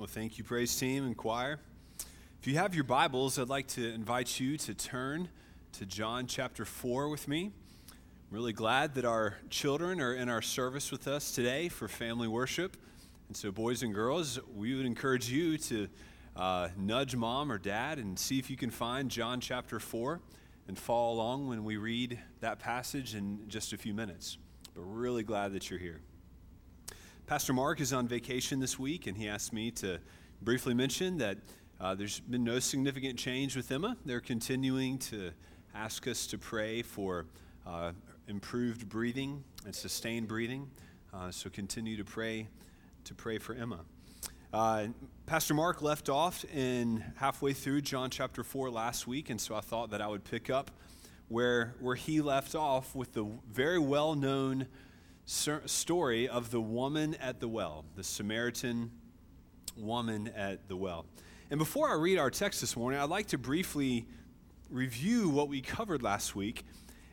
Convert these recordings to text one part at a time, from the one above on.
Well, thank you, praise team and choir. If you have your Bibles, I'd like to invite you to turn to John chapter 4 with me. I'm really glad that our children are in our service with us today for family worship. And so, boys and girls, we would encourage you to uh, nudge mom or dad and see if you can find John chapter 4 and follow along when we read that passage in just a few minutes. But really glad that you're here. Pastor Mark is on vacation this week, and he asked me to briefly mention that uh, there's been no significant change with Emma. They're continuing to ask us to pray for uh, improved breathing and sustained breathing. Uh, so continue to pray to pray for Emma. Uh, Pastor Mark left off in halfway through John chapter 4 last week, and so I thought that I would pick up where, where he left off with the very well known story of the woman at the well, the Samaritan woman at the well. And before I read our text this morning, I'd like to briefly review what we covered last week.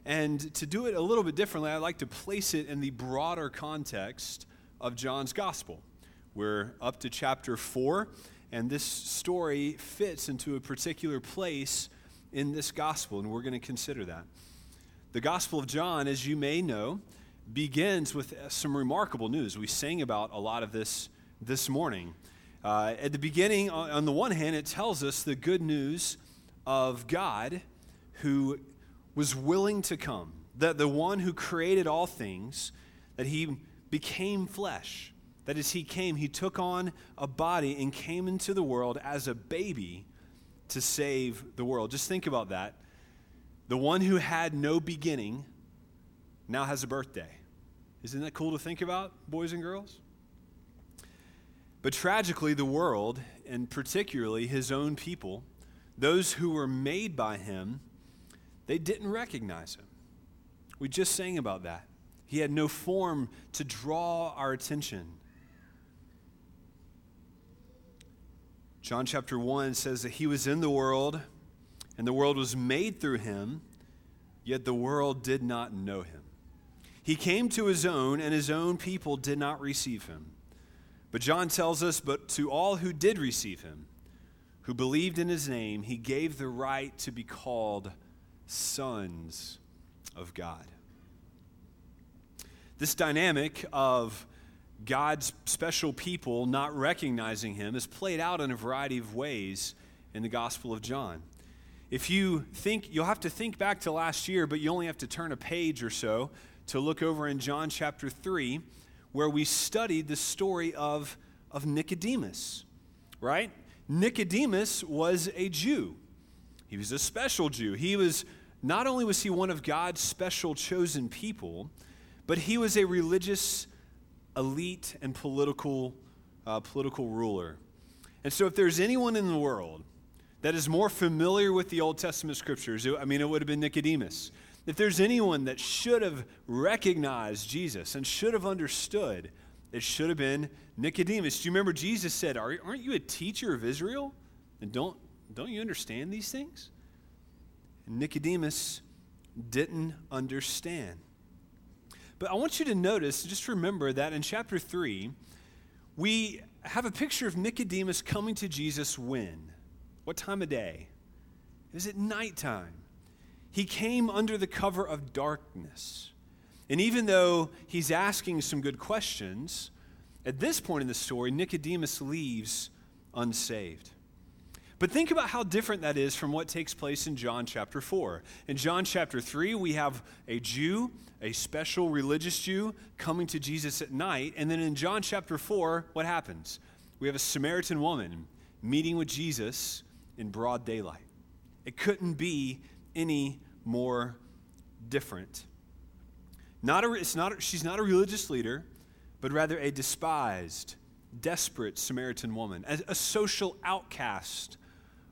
And to do it a little bit differently, I'd like to place it in the broader context of John's gospel. We're up to chapter 4, and this story fits into a particular place in this gospel, and we're going to consider that. The Gospel of John, as you may know, begins with some remarkable news. We sang about a lot of this this morning. Uh, at the beginning, on the one hand, it tells us the good news of God who was willing to come, that the one who created all things, that he became flesh. That as he came, he took on a body and came into the world as a baby to save the world. Just think about that. The one who had no beginning now has a birthday. Isn't that cool to think about, boys and girls? But tragically, the world, and particularly his own people, those who were made by him, they didn't recognize him. We just sang about that. He had no form to draw our attention. John chapter 1 says that he was in the world, and the world was made through him, yet the world did not know him. He came to his own, and his own people did not receive him. But John tells us, But to all who did receive him, who believed in his name, he gave the right to be called sons of God. This dynamic of God's special people not recognizing him is played out in a variety of ways in the Gospel of John. If you think, you'll have to think back to last year, but you only have to turn a page or so to look over in John chapter 3, where we studied the story of, of Nicodemus, right? Nicodemus was a Jew. He was a special Jew. He was not only was he one of God's special chosen people, but he was a religious elite and political uh, political ruler. And so if there's anyone in the world that is more familiar with the Old Testament scriptures, I mean it would have been Nicodemus if there's anyone that should have recognized Jesus and should have understood, it should have been Nicodemus. Do you remember Jesus said, Aren't you a teacher of Israel? And don't, don't you understand these things? And Nicodemus didn't understand. But I want you to notice, just remember that in chapter 3, we have a picture of Nicodemus coming to Jesus when? What time of day? Is it nighttime? He came under the cover of darkness. And even though he's asking some good questions, at this point in the story, Nicodemus leaves unsaved. But think about how different that is from what takes place in John chapter 4. In John chapter 3, we have a Jew, a special religious Jew, coming to Jesus at night. And then in John chapter 4, what happens? We have a Samaritan woman meeting with Jesus in broad daylight. It couldn't be any more different. Not a, it's not, she's not a religious leader, but rather a despised, desperate Samaritan woman, a, a social outcast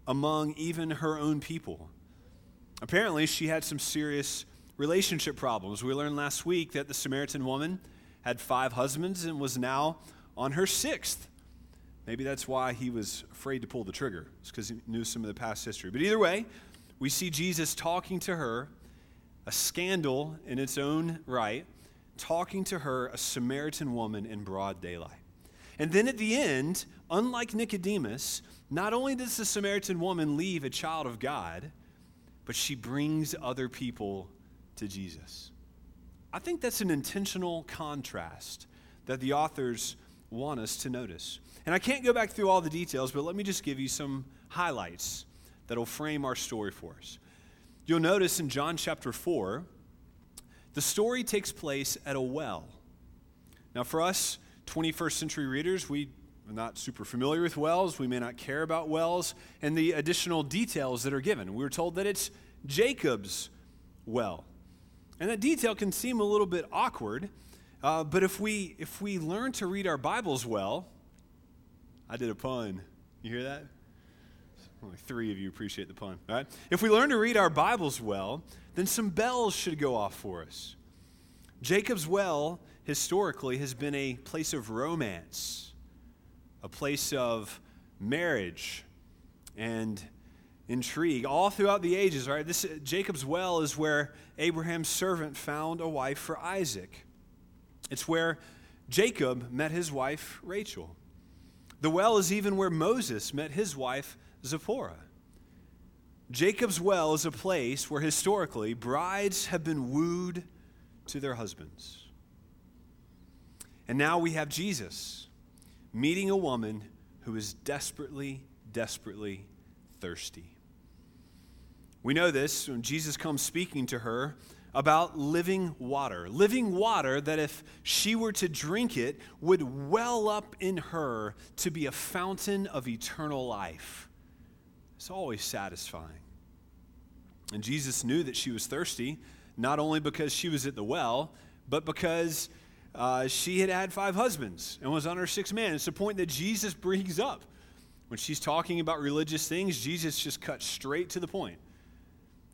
among even her own people. Apparently, she had some serious relationship problems. We learned last week that the Samaritan woman had five husbands and was now on her sixth. Maybe that's why he was afraid to pull the trigger. It's because he knew some of the past history. But either way, we see Jesus talking to her, a scandal in its own right, talking to her, a Samaritan woman in broad daylight. And then at the end, unlike Nicodemus, not only does the Samaritan woman leave a child of God, but she brings other people to Jesus. I think that's an intentional contrast that the authors want us to notice. And I can't go back through all the details, but let me just give you some highlights that'll frame our story for us. You'll notice in John chapter 4, the story takes place at a well. Now, for us 21st century readers, we are not super familiar with wells. We may not care about wells and the additional details that are given. We were told that it's Jacob's well. And that detail can seem a little bit awkward, uh, but if we, if we learn to read our Bibles well, I did a pun. You hear that? Only three of you appreciate the pun. Right? If we learn to read our Bibles well, then some bells should go off for us. Jacob's well, historically, has been a place of romance, a place of marriage and intrigue all throughout the ages right this jacob's well is where abraham's servant found a wife for isaac it's where jacob met his wife rachel the well is even where moses met his wife zipporah jacob's well is a place where historically brides have been wooed to their husbands and now we have jesus meeting a woman who is desperately desperately thirsty we know this when Jesus comes speaking to her about living water. Living water that, if she were to drink it, would well up in her to be a fountain of eternal life. It's always satisfying. And Jesus knew that she was thirsty, not only because she was at the well, but because uh, she had had five husbands and was on her sixth man. It's a point that Jesus brings up. When she's talking about religious things, Jesus just cuts straight to the point.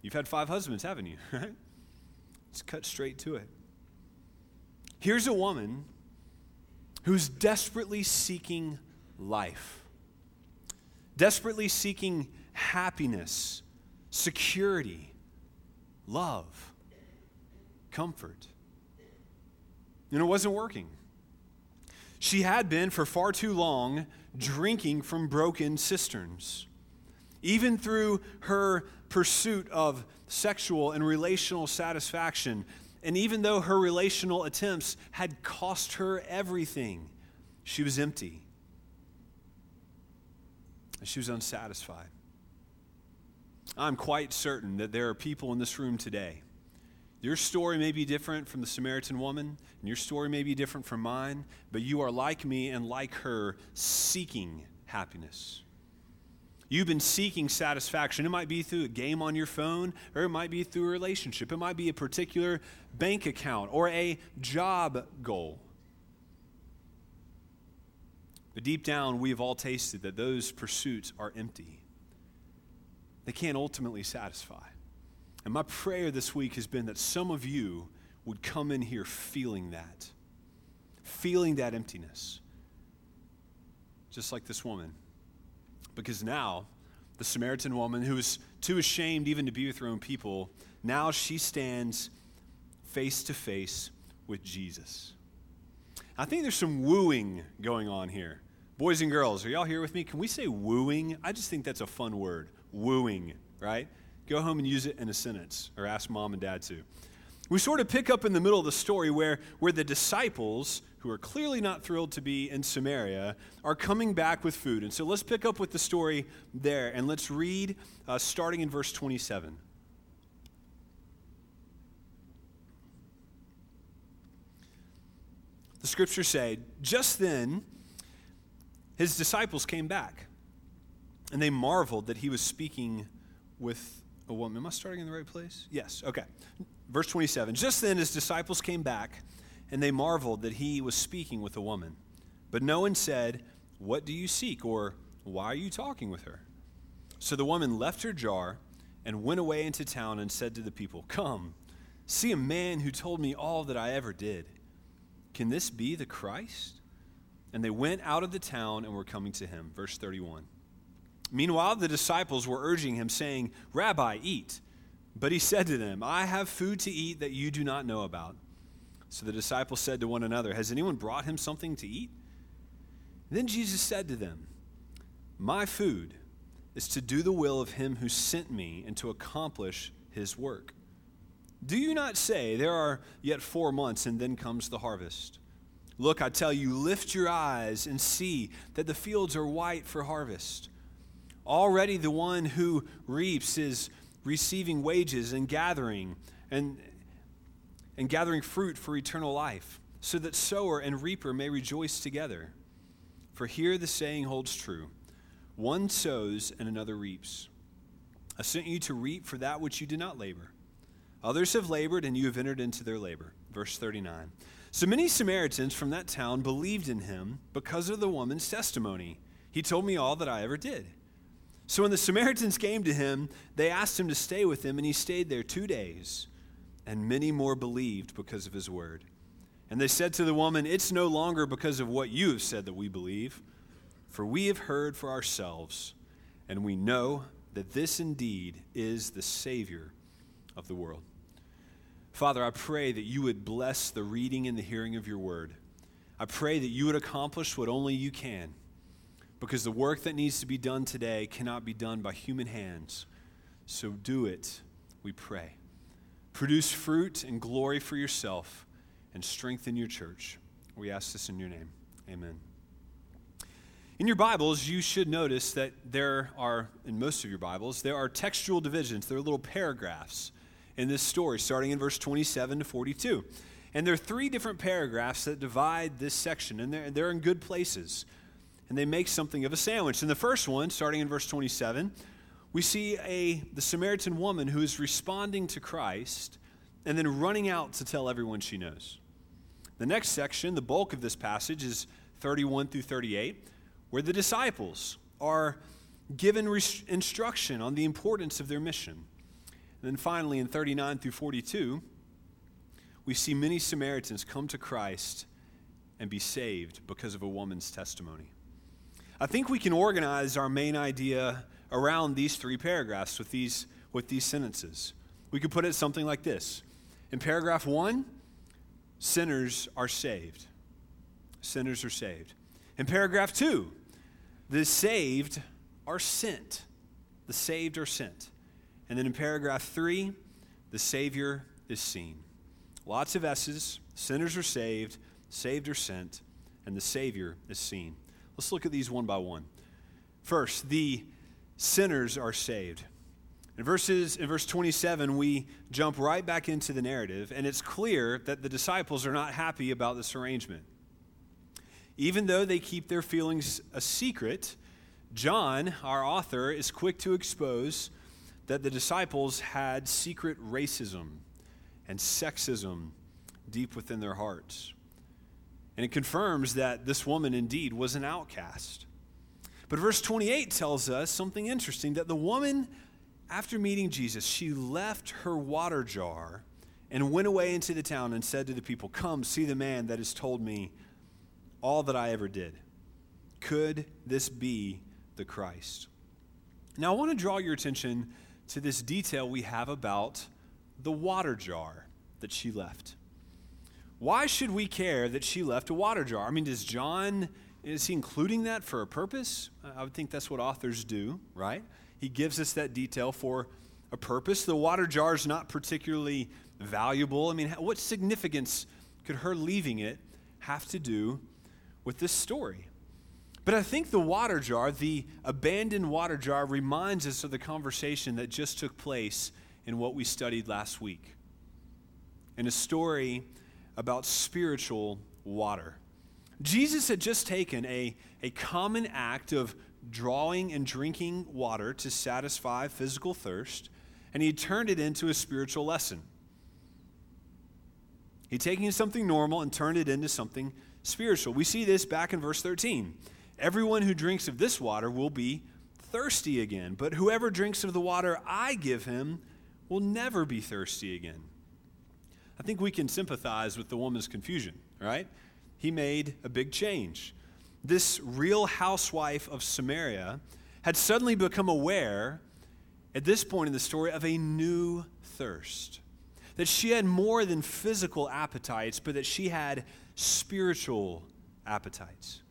You've had five husbands, haven't you? Let's cut straight to it. Here's a woman who's desperately seeking life, desperately seeking happiness, security, love, comfort. And it wasn't working. She had been for far too long drinking from broken cisterns. Even through her pursuit of sexual and relational satisfaction, and even though her relational attempts had cost her everything, she was empty. She was unsatisfied. I'm quite certain that there are people in this room today. Your story may be different from the Samaritan woman, and your story may be different from mine, but you are like me and like her, seeking happiness. You've been seeking satisfaction. It might be through a game on your phone, or it might be through a relationship. It might be a particular bank account or a job goal. But deep down, we have all tasted that those pursuits are empty. They can't ultimately satisfy. And my prayer this week has been that some of you would come in here feeling that, feeling that emptiness. Just like this woman. Because now, the Samaritan woman, who was too ashamed even to be with her own people, now she stands face to face with Jesus. I think there's some wooing going on here. Boys and girls, are y'all here with me? Can we say wooing? I just think that's a fun word. Wooing, right? Go home and use it in a sentence or ask mom and dad to. We sort of pick up in the middle of the story where, where the disciples who are clearly not thrilled to be in Samaria, are coming back with food. And so let's pick up with the story there and let's read uh, starting in verse 27. The scriptures say, Just then, his disciples came back, and they marveled that he was speaking with a woman. Am I starting in the right place? Yes, okay. Verse 27 Just then, his disciples came back and they marveled that he was speaking with a woman. But no one said, What do you seek? or Why are you talking with her? So the woman left her jar and went away into town and said to the people, Come, see a man who told me all that I ever did. Can this be the Christ? And they went out of the town and were coming to him. Verse 31. Meanwhile, the disciples were urging him, saying, Rabbi, eat. But he said to them, I have food to eat that you do not know about. So the disciples said to one another, Has anyone brought him something to eat? Then Jesus said to them, My food is to do the will of him who sent me and to accomplish his work. Do you not say, There are yet four months, and then comes the harvest? Look, I tell you, lift your eyes and see that the fields are white for harvest. Already the one who reaps is receiving wages and gathering and, and gathering fruit for eternal life, so that sower and reaper may rejoice together. For here the saying holds true one sows and another reaps. I sent you to reap for that which you did not labor. Others have labored, and you have entered into their labor. Verse 39. So many Samaritans from that town believed in him because of the woman's testimony. He told me all that I ever did. So when the Samaritans came to him, they asked him to stay with them, and he stayed there two days. And many more believed because of his word. And they said to the woman, It's no longer because of what you have said that we believe, for we have heard for ourselves, and we know that this indeed is the Savior of the world. Father, I pray that you would bless the reading and the hearing of your word. I pray that you would accomplish what only you can, because the work that needs to be done today cannot be done by human hands. So do it, we pray. Produce fruit and glory for yourself and strengthen your church. We ask this in your name. Amen. In your Bibles, you should notice that there are, in most of your Bibles, there are textual divisions. There are little paragraphs in this story, starting in verse 27 to 42. And there are three different paragraphs that divide this section, and they're, they're in good places. And they make something of a sandwich. In the first one, starting in verse 27, we see a, the Samaritan woman who is responding to Christ and then running out to tell everyone she knows. The next section, the bulk of this passage, is 31 through 38 where the disciples are given instruction on the importance of their mission. And then finally, in 39 through 42, we see many Samaritans come to Christ and be saved because of a woman's testimony. I think we can organize our main idea around these three paragraphs with these, with these sentences. We could put it something like this In paragraph one, sinners are saved. Sinners are saved. In paragraph two, the saved are sent. The saved are sent. And then in paragraph three, the Savior is seen. Lots of S's. Sinners are saved, saved are sent, and the Savior is seen. Let's look at these one by one. First, the sinners are saved. In verses in verse 27, we jump right back into the narrative, and it's clear that the disciples are not happy about this arrangement. Even though they keep their feelings a secret, John, our author, is quick to expose that the disciples had secret racism and sexism deep within their hearts. And it confirms that this woman indeed was an outcast. But verse 28 tells us something interesting that the woman, after meeting Jesus, she left her water jar and went away into the town and said to the people, Come, see the man that has told me all that I ever did. Could this be the Christ? Now, I want to draw your attention to this detail we have about the water jar that she left. Why should we care that she left a water jar? I mean, does John, is he including that for a purpose? I would think that's what authors do, right? He gives us that detail for a purpose. The water jar is not particularly valuable. I mean, what significance could her leaving it have to do with this story. But I think the water jar, the abandoned water jar, reminds us of the conversation that just took place in what we studied last week. In a story about spiritual water. Jesus had just taken a, a common act of drawing and drinking water to satisfy physical thirst, and he turned it into a spiritual lesson. He'd taken something normal and turned it into something spiritual. We see this back in verse 13. Everyone who drinks of this water will be thirsty again, but whoever drinks of the water I give him will never be thirsty again. I think we can sympathize with the woman's confusion, right? He made a big change. This real housewife of Samaria had suddenly become aware at this point in the story of a new thirst. That she had more than physical appetites, but that she had spiritual appetites.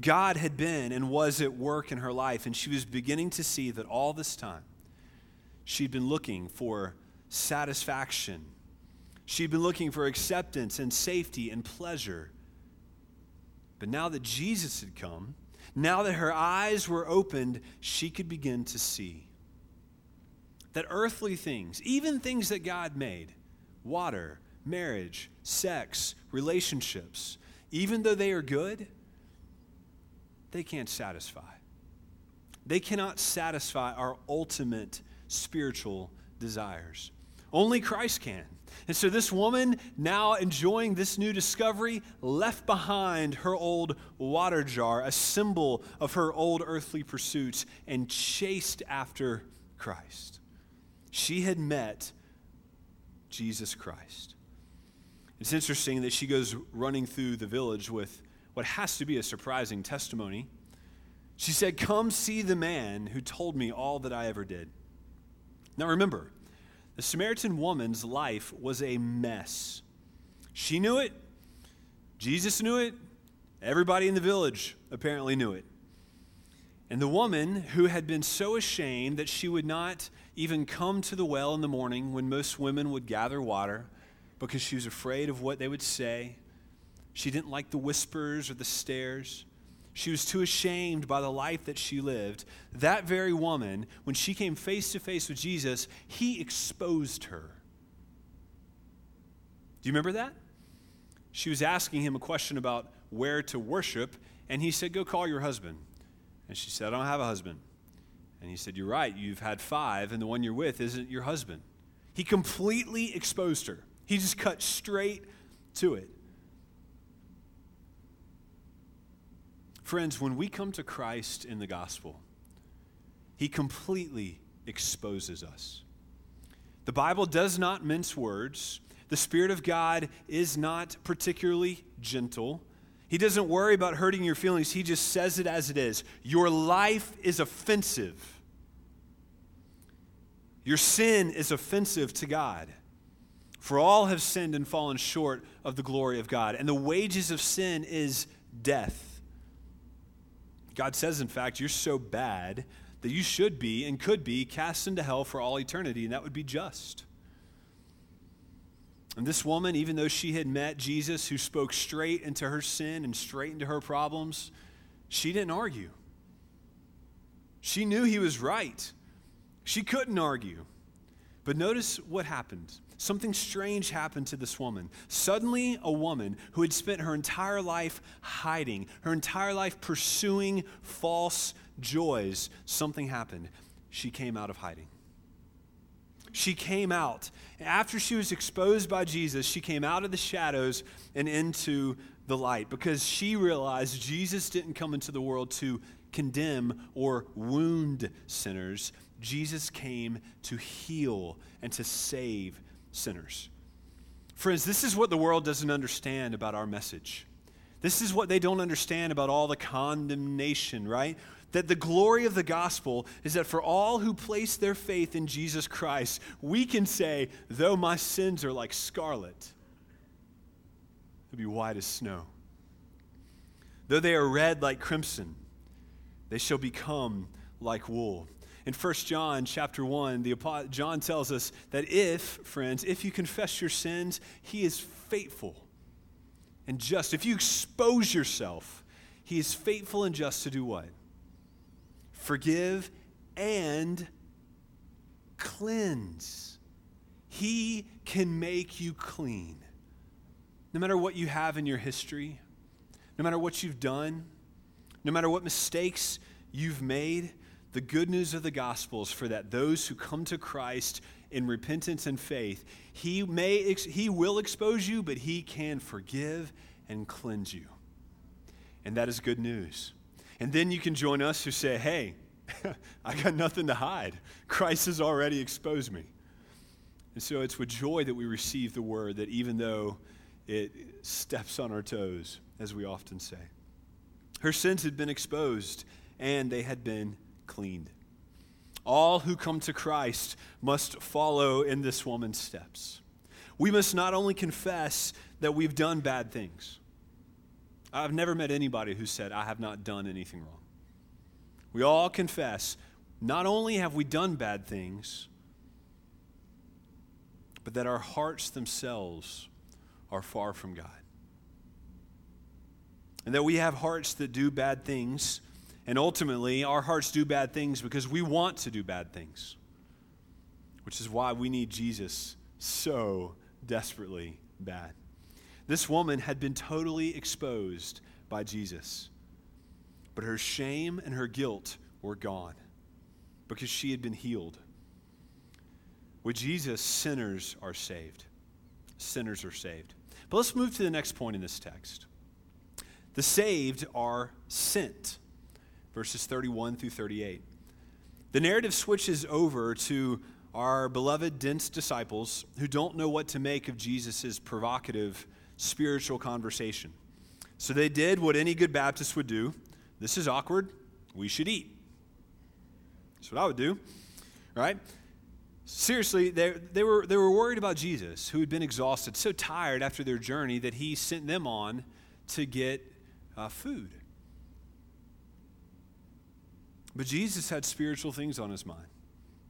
God had been and was at work in her life, and she was beginning to see that all this time she'd been looking for satisfaction. She'd been looking for acceptance and safety and pleasure. But now that Jesus had come, now that her eyes were opened, she could begin to see that earthly things, even things that God made, water, marriage, sex, relationships, even though they are good, they can't satisfy. They cannot satisfy our ultimate spiritual desires. Only Christ can. And so, this woman, now enjoying this new discovery, left behind her old water jar, a symbol of her old earthly pursuits, and chased after Christ. She had met Jesus Christ. It's interesting that she goes running through the village with what has to be a surprising testimony. She said, Come see the man who told me all that I ever did. Now remember, the Samaritan woman's life was a mess. She knew it, Jesus knew it, everybody in the village apparently knew it. And the woman who had been so ashamed that she would not even come to the well in the morning when most women would gather water because she was afraid of what they would say, she didn't like the whispers or the stares. She was too ashamed by the life that she lived. That very woman, when she came face to face with Jesus, he exposed her. Do you remember that? She was asking him a question about where to worship, and he said, Go call your husband. And she said, I don't have a husband. And he said, You're right, you've had five, and the one you're with isn't your husband. He completely exposed her. He just cut straight to it. Friends, when we come to Christ in the gospel, he completely exposes us. The Bible does not mince words. The Spirit of God is not particularly gentle. He doesn't worry about hurting your feelings, He just says it as it is. Your life is offensive. Your sin is offensive to God. For all have sinned and fallen short of the glory of God. And the wages of sin is death. God says, in fact, you're so bad that you should be and could be cast into hell for all eternity, and that would be just. And this woman, even though she had met Jesus, who spoke straight into her sin and straight into her problems, she didn't argue. She knew he was right. She couldn't argue. But notice what happened something strange happened to this woman. Suddenly, a woman who had spent her entire life hiding, her entire life pursuing false joys, something happened. She came out of hiding. She came out. After she was exposed by Jesus, she came out of the shadows and into the light because she realized Jesus didn't come into the world to condemn or wound sinners. Jesus came to heal and to save sinners. Friends, this is what the world doesn't understand about our message. This is what they don't understand about all the condemnation, right? That the glory of the gospel is that for all who place their faith in Jesus Christ, we can say, though my sins are like scarlet, they'll be white as snow. Though they are red like crimson, they shall become like wool in 1 John chapter 1, the, John tells us that if, friends, if you confess your sins, he is faithful and just. If you expose yourself, he is faithful and just to do what? Forgive and cleanse. He can make you clean. No matter what you have in your history, no matter what you've done, no matter what mistakes you've made, the good news of the gospel is for that those who come to Christ in repentance and faith, he may he will expose you, but he can forgive and cleanse you. And that is good news. And then you can join us who say, "Hey, I got nothing to hide. Christ has already exposed me." And so it's with joy that we receive the word that even though it steps on our toes, as we often say, her sins had been exposed and they had been cleaned. All who come to Christ must follow in this woman's steps. We must not only confess that we've done bad things, I've never met anybody who said, I have not done anything wrong. We all confess, not only have we done bad things, but that our hearts themselves are far from God. And that we have hearts that do bad things, and ultimately, our hearts do bad things because we want to do bad things, which is why we need Jesus so desperately bad. This woman had been totally exposed by Jesus, but her shame and her guilt were gone because she had been healed. With Jesus, sinners are saved. Sinners are saved. But let's move to the next point in this text. The saved are sent, verses 31 through 38. The narrative switches over to our beloved, dense disciples who don't know what to make of Jesus' provocative spiritual conversation. So they did what any good Baptist would do. This is awkward. We should eat. That's what I would do, right? Seriously, they, they, were, they were worried about Jesus, who had been exhausted, so tired after their journey that he sent them on to get uh, food. But Jesus had spiritual things on his mind.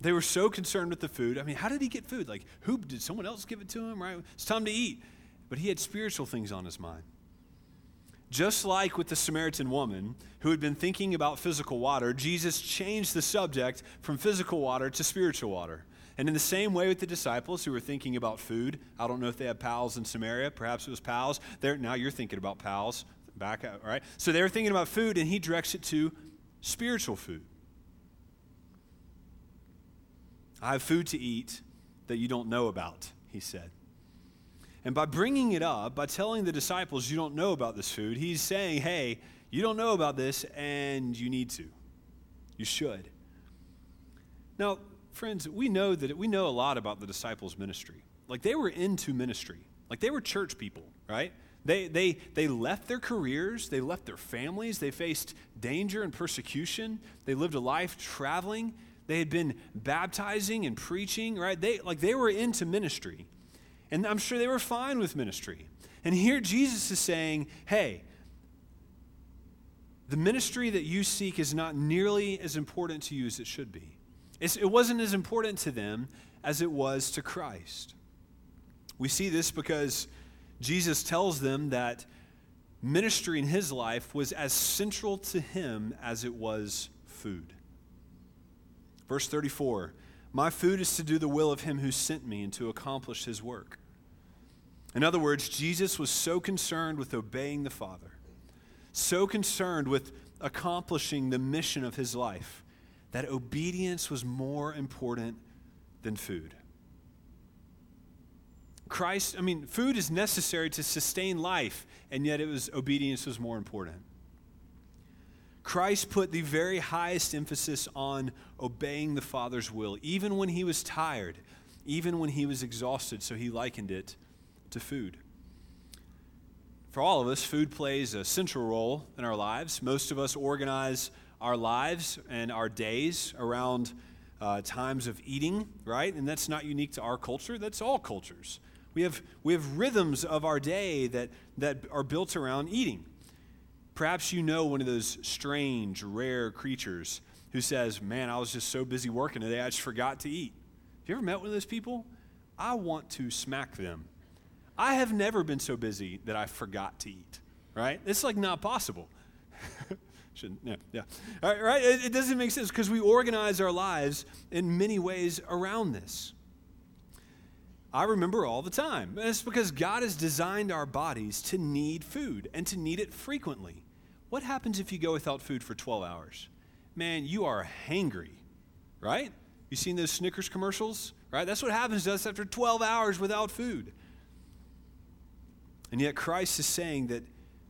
They were so concerned with the food. I mean, how did he get food? Like, who did someone else give it to him? Right? It's time to eat. But he had spiritual things on his mind. Just like with the Samaritan woman who had been thinking about physical water, Jesus changed the subject from physical water to spiritual water. And in the same way with the disciples who were thinking about food, I don't know if they had pals in Samaria. Perhaps it was pals. There, now you're thinking about pals. Back out, right? So they were thinking about food, and he directs it to spiritual food. I have food to eat that you don't know about, he said. And by bringing it up, by telling the disciples you don't know about this food, he's saying, hey, you don't know about this and you need to. You should. Now, friends, we know that we know a lot about the disciples' ministry. Like they were into ministry. Like they were church people, right? They, they, they left their careers, they left their families, they faced danger and persecution, they lived a life traveling, they had been baptizing and preaching, right? They, like they were into ministry. And I'm sure they were fine with ministry. And here Jesus is saying, hey, the ministry that you seek is not nearly as important to you as it should be. It's, it wasn't as important to them as it was to Christ. We see this because Jesus tells them that ministry in his life was as central to him as it was food. Verse 34 My food is to do the will of him who sent me and to accomplish his work. In other words, Jesus was so concerned with obeying the Father, so concerned with accomplishing the mission of his life, that obedience was more important than food. Christ, I mean, food is necessary to sustain life, and yet it was obedience was more important. Christ put the very highest emphasis on obeying the Father's will, even when he was tired, even when he was exhausted, so he likened it to food. For all of us, food plays a central role in our lives. Most of us organize our lives and our days around uh, times of eating, right? And that's not unique to our culture, that's all cultures. We have, we have rhythms of our day that, that are built around eating. Perhaps you know one of those strange, rare creatures who says, Man, I was just so busy working today, I just forgot to eat. Have you ever met one of those people? I want to smack them. I have never been so busy that I forgot to eat, right? It's like not possible. Shouldn't, yeah, yeah. All right, right? It, it doesn't make sense because we organize our lives in many ways around this. I remember all the time. And it's because God has designed our bodies to need food and to need it frequently. What happens if you go without food for 12 hours? Man, you are hangry, right? You seen those Snickers commercials, right? That's what happens to us after 12 hours without food. And yet Christ is saying that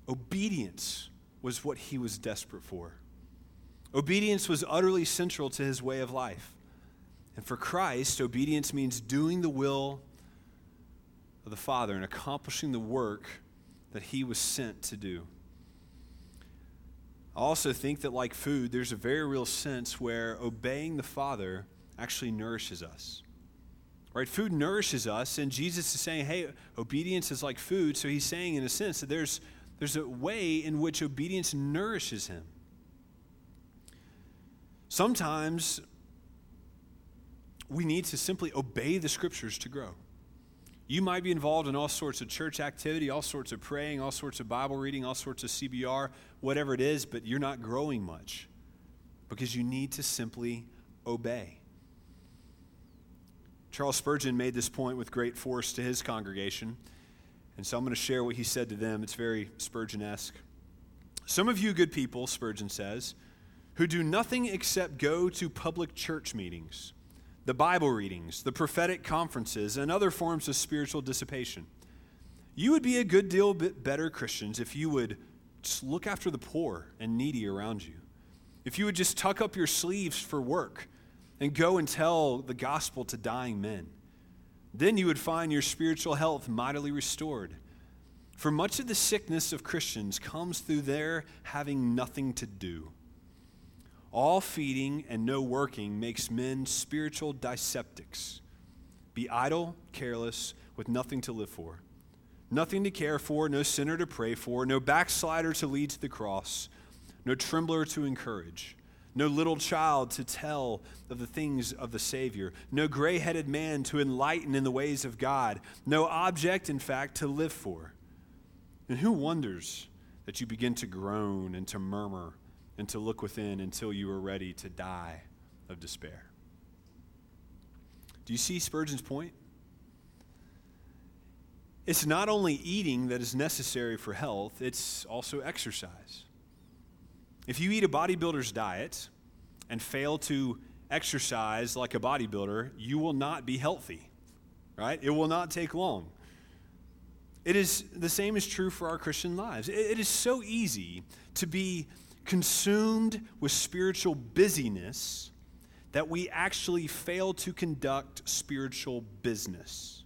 obedience was what he was desperate for. Obedience was utterly central to his way of life. And for Christ, obedience means doing the will of the Father and accomplishing the work that he was sent to do. I also think that, like food, there's a very real sense where obeying the Father actually nourishes us. Right? Food nourishes us, and Jesus is saying, hey, obedience is like food. So he's saying, in a sense, that there's, There's a way in which obedience nourishes him. Sometimes we need to simply obey the scriptures to grow. You might be involved in all sorts of church activity, all sorts of praying, all sorts of Bible reading, all sorts of CBR, whatever it is, but you're not growing much because you need to simply obey. Charles Spurgeon made this point with great force to his congregation, and so I'm going to share what he said to them. It's very Spurgeon esque. Some of you good people, Spurgeon says, who do nothing except go to public church meetings the Bible readings, the prophetic conferences, and other forms of spiritual dissipation. You would be a good deal bit better Christians if you would just look after the poor and needy around you. If you would just tuck up your sleeves for work and go and tell the gospel to dying men. Then you would find your spiritual health mightily restored. For much of the sickness of Christians comes through their having nothing to do. All feeding and no working makes men spiritual dyspeptics. Be idle, careless, with nothing to live for, nothing to care for, no sinner to pray for, no backslider to lead to the cross, no trembler to encourage, no little child to tell of the things of the Savior, no gray headed man to enlighten in the ways of God, no object, in fact, to live for. And who wonders that you begin to groan and to murmur? And to look within until you are ready to die of despair. Do you see Spurgeon's point? It's not only eating that is necessary for health, it's also exercise. If you eat a bodybuilder's diet and fail to exercise like a bodybuilder, you will not be healthy, right? It will not take long. It is the same is true for our Christian lives. it is so easy to be consumed with spiritual busyness that we actually fail to conduct spiritual business.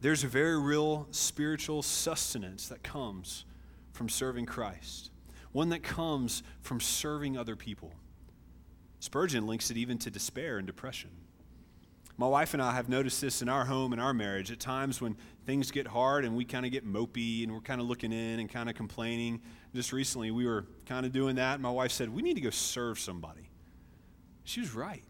There's a very real spiritual sustenance that comes from serving Christ, one that comes from serving other people. Spurgeon links it even to despair and depression. My wife and I have noticed this in our home and our marriage. At times when things get hard and we kind of get mopey and we're kind of looking in and kind of complaining. Just recently, we were kind of doing that. My wife said, We need to go serve somebody. She was right.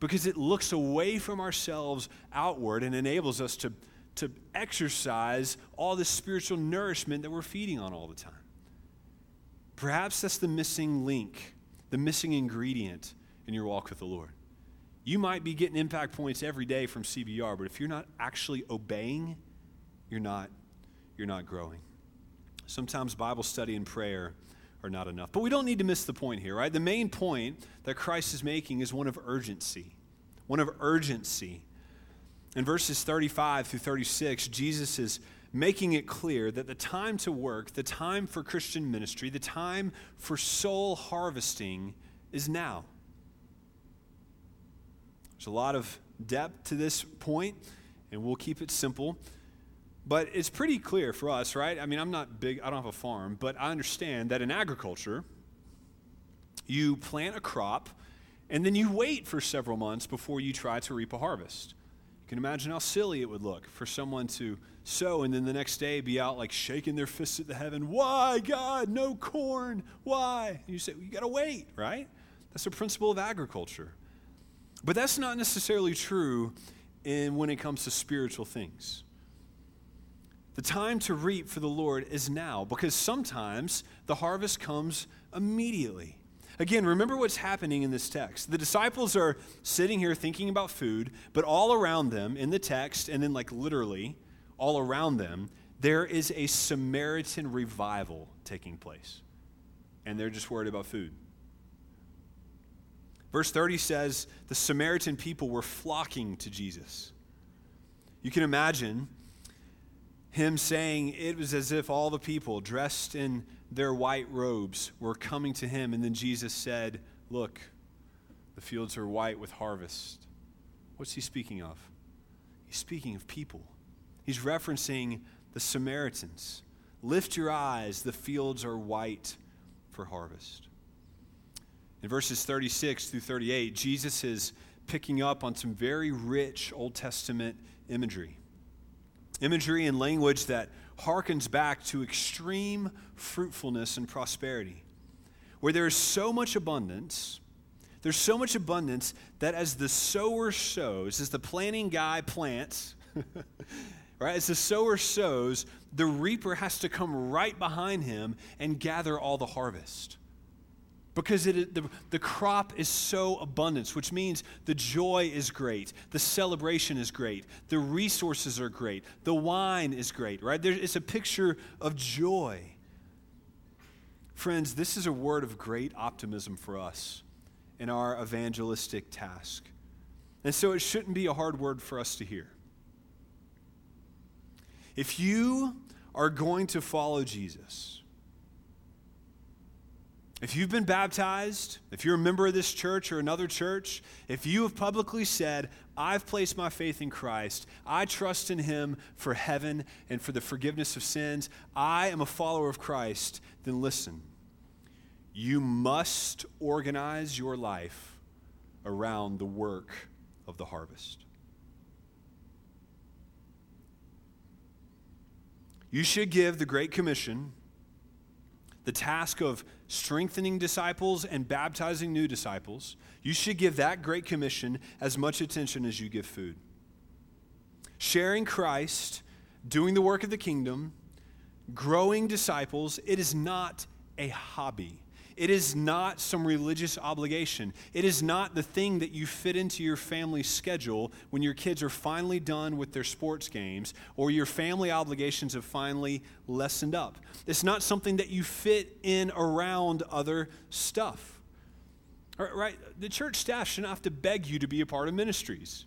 Because it looks away from ourselves outward and enables us to, to exercise all the spiritual nourishment that we're feeding on all the time. Perhaps that's the missing link, the missing ingredient in your walk with the Lord. You might be getting impact points every day from CBR, but if you're not actually obeying, you're not, you're not growing. Sometimes Bible study and prayer are not enough. But we don't need to miss the point here, right? The main point that Christ is making is one of urgency. One of urgency. In verses 35 through 36, Jesus is making it clear that the time to work, the time for Christian ministry, the time for soul harvesting is now. There's a lot of depth to this point, and we'll keep it simple. But it's pretty clear for us, right? I mean, I'm not big, I don't have a farm, but I understand that in agriculture, you plant a crop and then you wait for several months before you try to reap a harvest. You can imagine how silly it would look for someone to sow and then the next day be out like shaking their fists at the heaven. Why, God, no corn? Why? And you say, well, you got to wait, right? That's the principle of agriculture. But that's not necessarily true in when it comes to spiritual things. The time to reap for the Lord is now because sometimes the harvest comes immediately. Again, remember what's happening in this text. The disciples are sitting here thinking about food, but all around them in the text, and then like literally all around them, there is a Samaritan revival taking place. And they're just worried about food. Verse 30 says the Samaritan people were flocking to Jesus. You can imagine him saying it was as if all the people dressed in their white robes were coming to him, and then Jesus said, Look, the fields are white with harvest. What's he speaking of? He's speaking of people. He's referencing the Samaritans. Lift your eyes, the fields are white for harvest. In verses 36 through 38, Jesus is picking up on some very rich Old Testament imagery. Imagery and language that harkens back to extreme fruitfulness and prosperity, where there is so much abundance. There's so much abundance that as the sower sows, as the planting guy plants, right, as the sower sows, the reaper has to come right behind him and gather all the harvest because it, the, the crop is so abundant, which means the joy is great, the celebration is great, the resources are great, the wine is great, right? There, it's a picture of joy. Friends, this is a word of great optimism for us in our evangelistic task. And so it shouldn't be a hard word for us to hear. If you are going to follow Jesus, if you've been baptized, if you're a member of this church or another church, if you have publicly said, I've placed my faith in Christ, I trust in Him for heaven and for the forgiveness of sins, I am a follower of Christ, then listen. You must organize your life around the work of the harvest. You should give the Great Commission the task of strengthening disciples and baptizing new disciples, you should give that Great Commission as much attention as you give food. Sharing Christ, doing the work of the kingdom, growing disciples, it is not a hobby. It is not some religious obligation. It is not the thing that you fit into your family schedule when your kids are finally done with their sports games or your family obligations have finally lessened up. It's not something that you fit in around other stuff. Right? The church staff shouldn't have to beg you to be a part of ministries.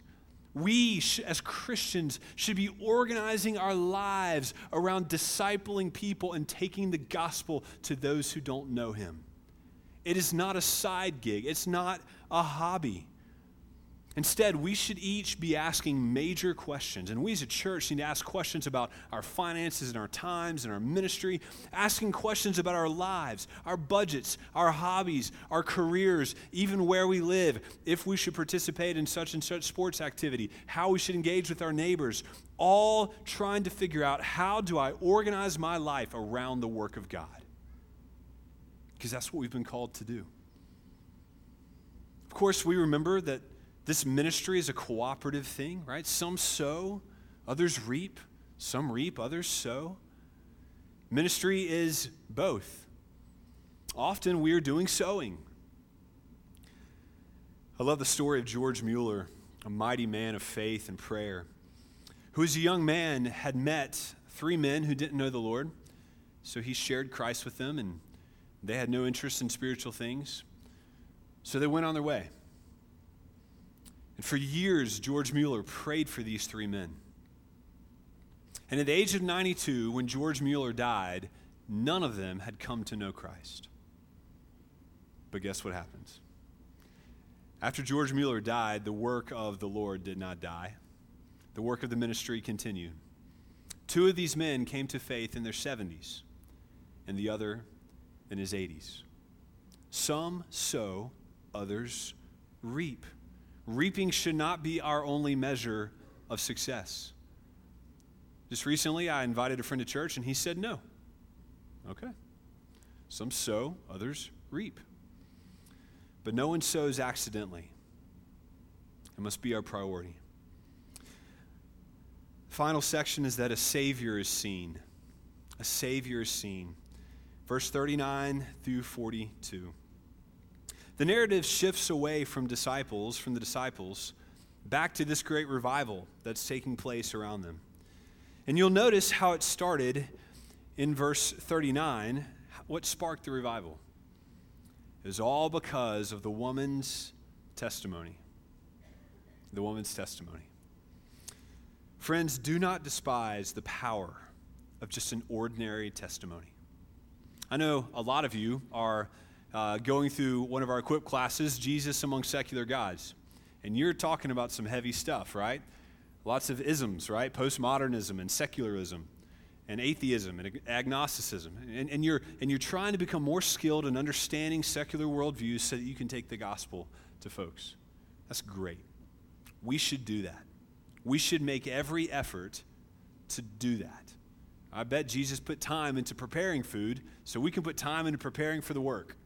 We, as Christians, should be organizing our lives around discipling people and taking the gospel to those who don't know Him. It is not a side gig, it's not a hobby. Instead, we should each be asking major questions. And we as a church need to ask questions about our finances and our times and our ministry, asking questions about our lives, our budgets, our hobbies, our careers, even where we live, if we should participate in such and such sports activity, how we should engage with our neighbors, all trying to figure out how do I organize my life around the work of God because that's what we've been called to do. Of course, we remember that this ministry is a cooperative thing, right? Some sow, others reap. Some reap, others sow. Ministry is both. Often we are doing sowing. I love the story of George Mueller, a mighty man of faith and prayer, who as a young man had met three men who didn't know the Lord. So he shared Christ with them and they had no interest in spiritual things, so they went on their way. And for years, George Mueller prayed for these three men. And at the age of 92, when George Mueller died, none of them had come to know Christ. But guess what happens? After George Mueller died, the work of the Lord did not die. The work of the ministry continued. Two of these men came to faith in their 70s, and the other in his 80s. Some sow, others reap. Reaping should not be our only measure of success. Just recently, I invited a friend to church and he said no. Okay. Some sow, others reap. But no one sows accidentally. It must be our priority. Final section is that a Savior is seen. A Savior is seen verse 39 through 42. The narrative shifts away from disciples, from the disciples, back to this great revival that's taking place around them. And you'll notice how it started in verse 39. What sparked the revival? It was all because of the woman's testimony. The woman's testimony. Friends, do not despise the power of just an ordinary testimony. I know a lot of you are uh, going through one of our equip classes, Jesus Among Secular Gods. And you're talking about some heavy stuff, right? Lots of isms, right? Postmodernism and secularism and atheism and agnosticism. And, and, you're, and you're trying to become more skilled in understanding secular worldviews so that you can take the gospel to folks. That's great. We should do that. We should make every effort to do that. I bet Jesus put time into preparing food so we can put time into preparing for the work.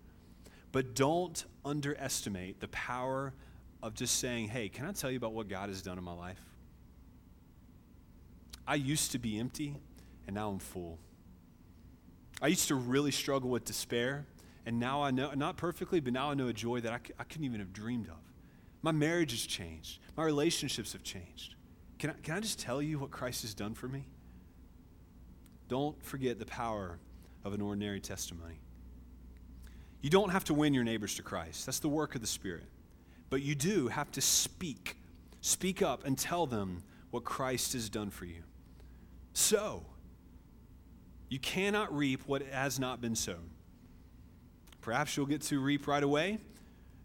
But don't underestimate the power of just saying, hey, can I tell you about what God has done in my life? I used to be empty, and now I'm full. I used to really struggle with despair, and now I know, not perfectly, but now I know a joy that I couldn't even have dreamed of. My marriage has changed, my relationships have changed. Can I, can I just tell you what Christ has done for me? Don't forget the power of an ordinary testimony. You don't have to win your neighbors to Christ, that's the work of the Spirit. But you do have to speak. Speak up and tell them what Christ has done for you. So, you cannot reap what has not been sown. Perhaps you'll get to reap right away.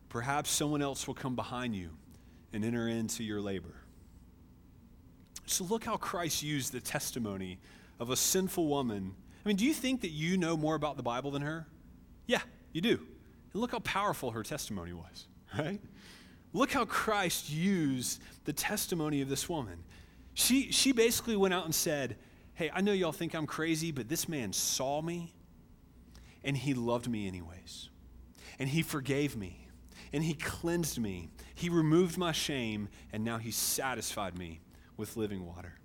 Perhaps someone else will come behind you and enter into your labor. So, look how Christ used the testimony of a sinful woman. I mean, do you think that you know more about the Bible than her? Yeah, you do. And look how powerful her testimony was, right? Look how Christ used the testimony of this woman. She, she basically went out and said, Hey, I know y'all think I'm crazy, but this man saw me and he loved me anyways. And he forgave me and he cleansed me. He removed my shame and now he satisfied me with living water.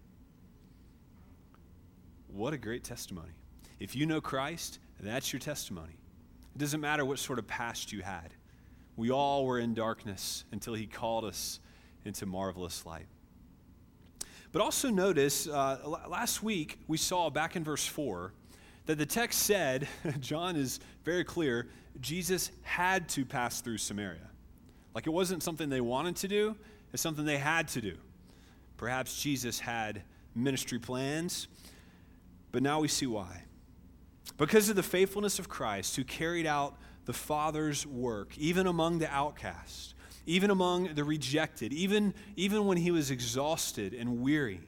What a great testimony. If you know Christ, that's your testimony. It doesn't matter what sort of past you had. We all were in darkness until he called us into marvelous light. But also notice, uh, last week we saw back in verse 4 that the text said, John is very clear, Jesus had to pass through Samaria. Like it wasn't something they wanted to do, it's something they had to do. Perhaps Jesus had ministry plans, but now we see why. Because of the faithfulness of Christ, who carried out the Father's work, even among the outcast, even among the rejected, even, even when he was exhausted and weary.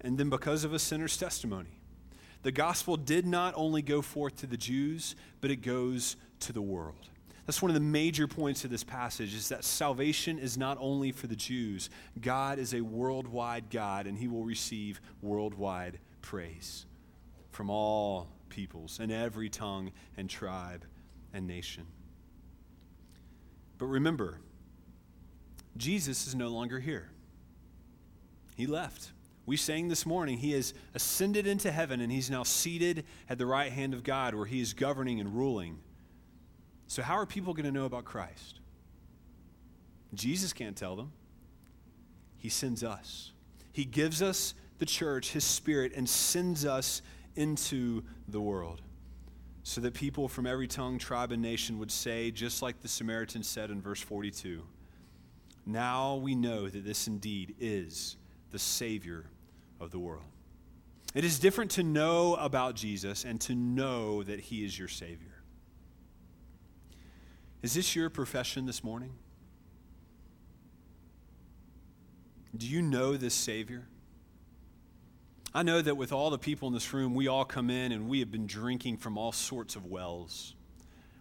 And then because of a sinner's testimony, the gospel did not only go forth to the Jews, but it goes to the world. That's one of the major points of this passage is that salvation is not only for the Jews. God is a worldwide God and he will receive worldwide praise from all peoples and every tongue and tribe and nation. But remember, Jesus is no longer here. He left. We sang this morning, he has ascended into heaven and he's now seated at the right hand of God where he is governing and ruling. So, how are people going to know about Christ? Jesus can't tell them. He sends us. He gives us the church, his spirit, and sends us into the world so that people from every tongue, tribe, and nation would say, just like the Samaritan said in verse 42, Now we know that this indeed is the Savior of the world. It is different to know about Jesus and to know that he is your Savior. Is this your profession this morning? Do you know this Savior? I know that with all the people in this room, we all come in and we have been drinking from all sorts of wells.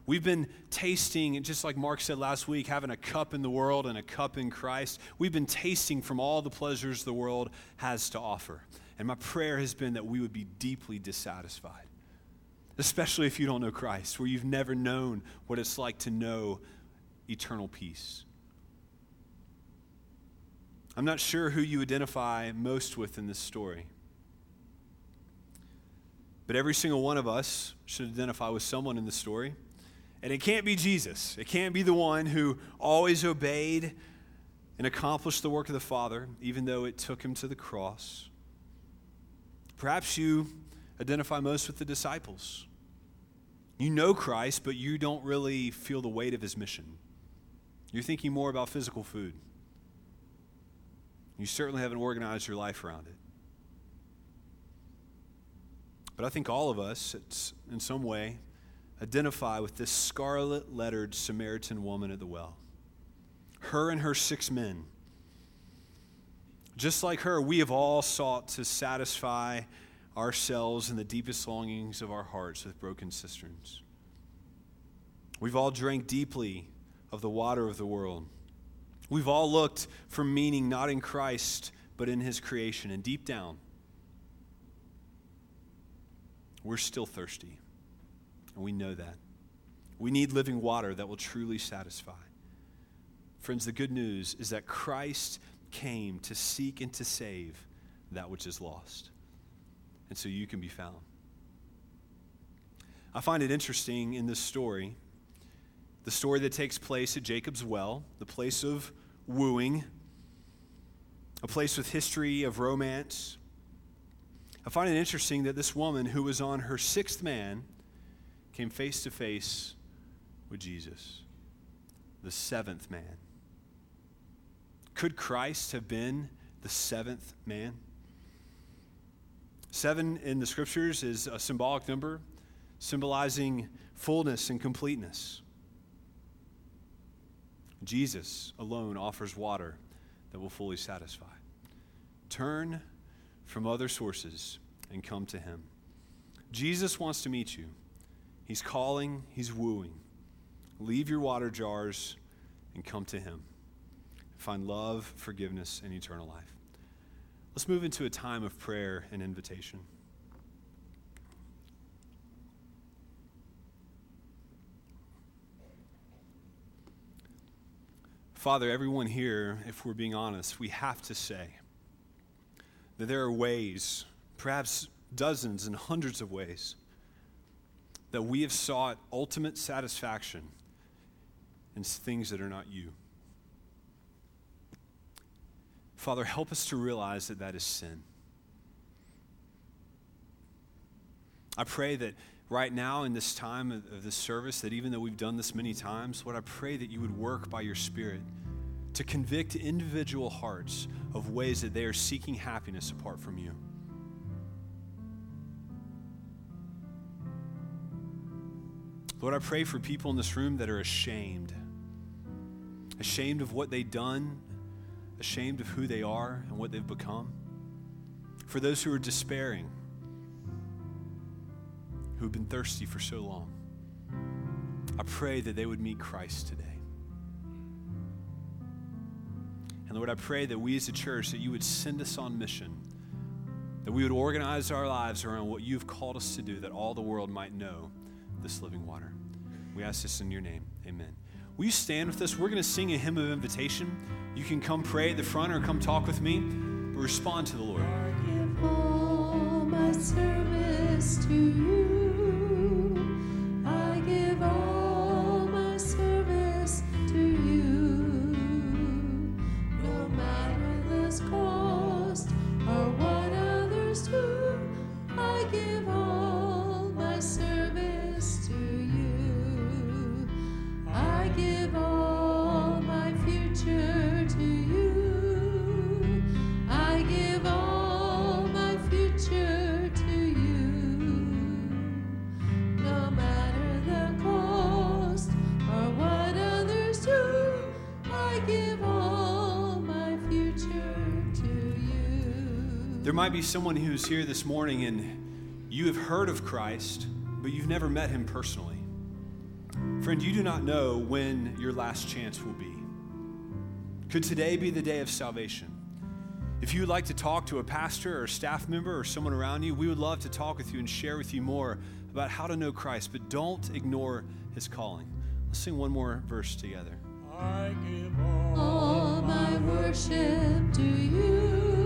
We've been tasting, just like Mark said last week, having a cup in the world and a cup in Christ. We've been tasting from all the pleasures the world has to offer. And my prayer has been that we would be deeply dissatisfied, especially if you don't know Christ, where you've never known what it's like to know eternal peace. I'm not sure who you identify most with in this story. But every single one of us should identify with someone in the story. And it can't be Jesus. It can't be the one who always obeyed and accomplished the work of the Father, even though it took him to the cross. Perhaps you identify most with the disciples. You know Christ, but you don't really feel the weight of his mission. You're thinking more about physical food. You certainly haven't organized your life around it. But I think all of us, in some way, identify with this scarlet lettered Samaritan woman at the well. Her and her six men. Just like her, we have all sought to satisfy ourselves and the deepest longings of our hearts with broken cisterns. We've all drank deeply of the water of the world. We've all looked for meaning not in Christ, but in his creation. And deep down, we're still thirsty. And we know that. We need living water that will truly satisfy. Friends, the good news is that Christ came to seek and to save that which is lost. And so you can be found. I find it interesting in this story, the story that takes place at Jacob's well, the place of wooing, a place with history of romance. I find it interesting that this woman who was on her sixth man came face to face with Jesus, the seventh man. Could Christ have been the seventh man? Seven in the scriptures is a symbolic number symbolizing fullness and completeness. Jesus alone offers water that will fully satisfy. Turn from other sources and come to him. Jesus wants to meet you. He's calling, he's wooing. Leave your water jars and come to him. Find love, forgiveness, and eternal life. Let's move into a time of prayer and invitation. Father, everyone here, if we're being honest, we have to say that there are ways, perhaps dozens and hundreds of ways, that we have sought ultimate satisfaction in things that are not you. Father, help us to realize that that is sin. I pray that right now in this time of, this service, that even though we've done this many times, Lord, I pray that you would work by your Spirit to convict individual hearts of ways that they are seeking happiness apart from you. Lord, I pray for people in this room that are ashamed, ashamed of what they've done, ashamed of who they are and what they've become. For those who are despairing, who've been thirsty for so long, I pray that they would meet Christ today. And Lord, I pray that we as a church, that you would send us on mission, that we would organize our lives around what you've called us to do, that all the world might know this living water. We ask this in your name. Amen. Will you stand with us? We're going to sing a hymn of invitation. You can come pray at the front or come talk with me, but respond to the Lord. Might be someone who's here this morning and you have heard of Christ, but you've never met him personally. Friend, you do not know when your last chance will be. Could today be the day of salvation? If you would like to talk to a pastor or a staff member or someone around you, we would love to talk with you and share with you more about how to know Christ, but don't ignore his calling. Let's sing one more verse together. I give all, all my worship to you.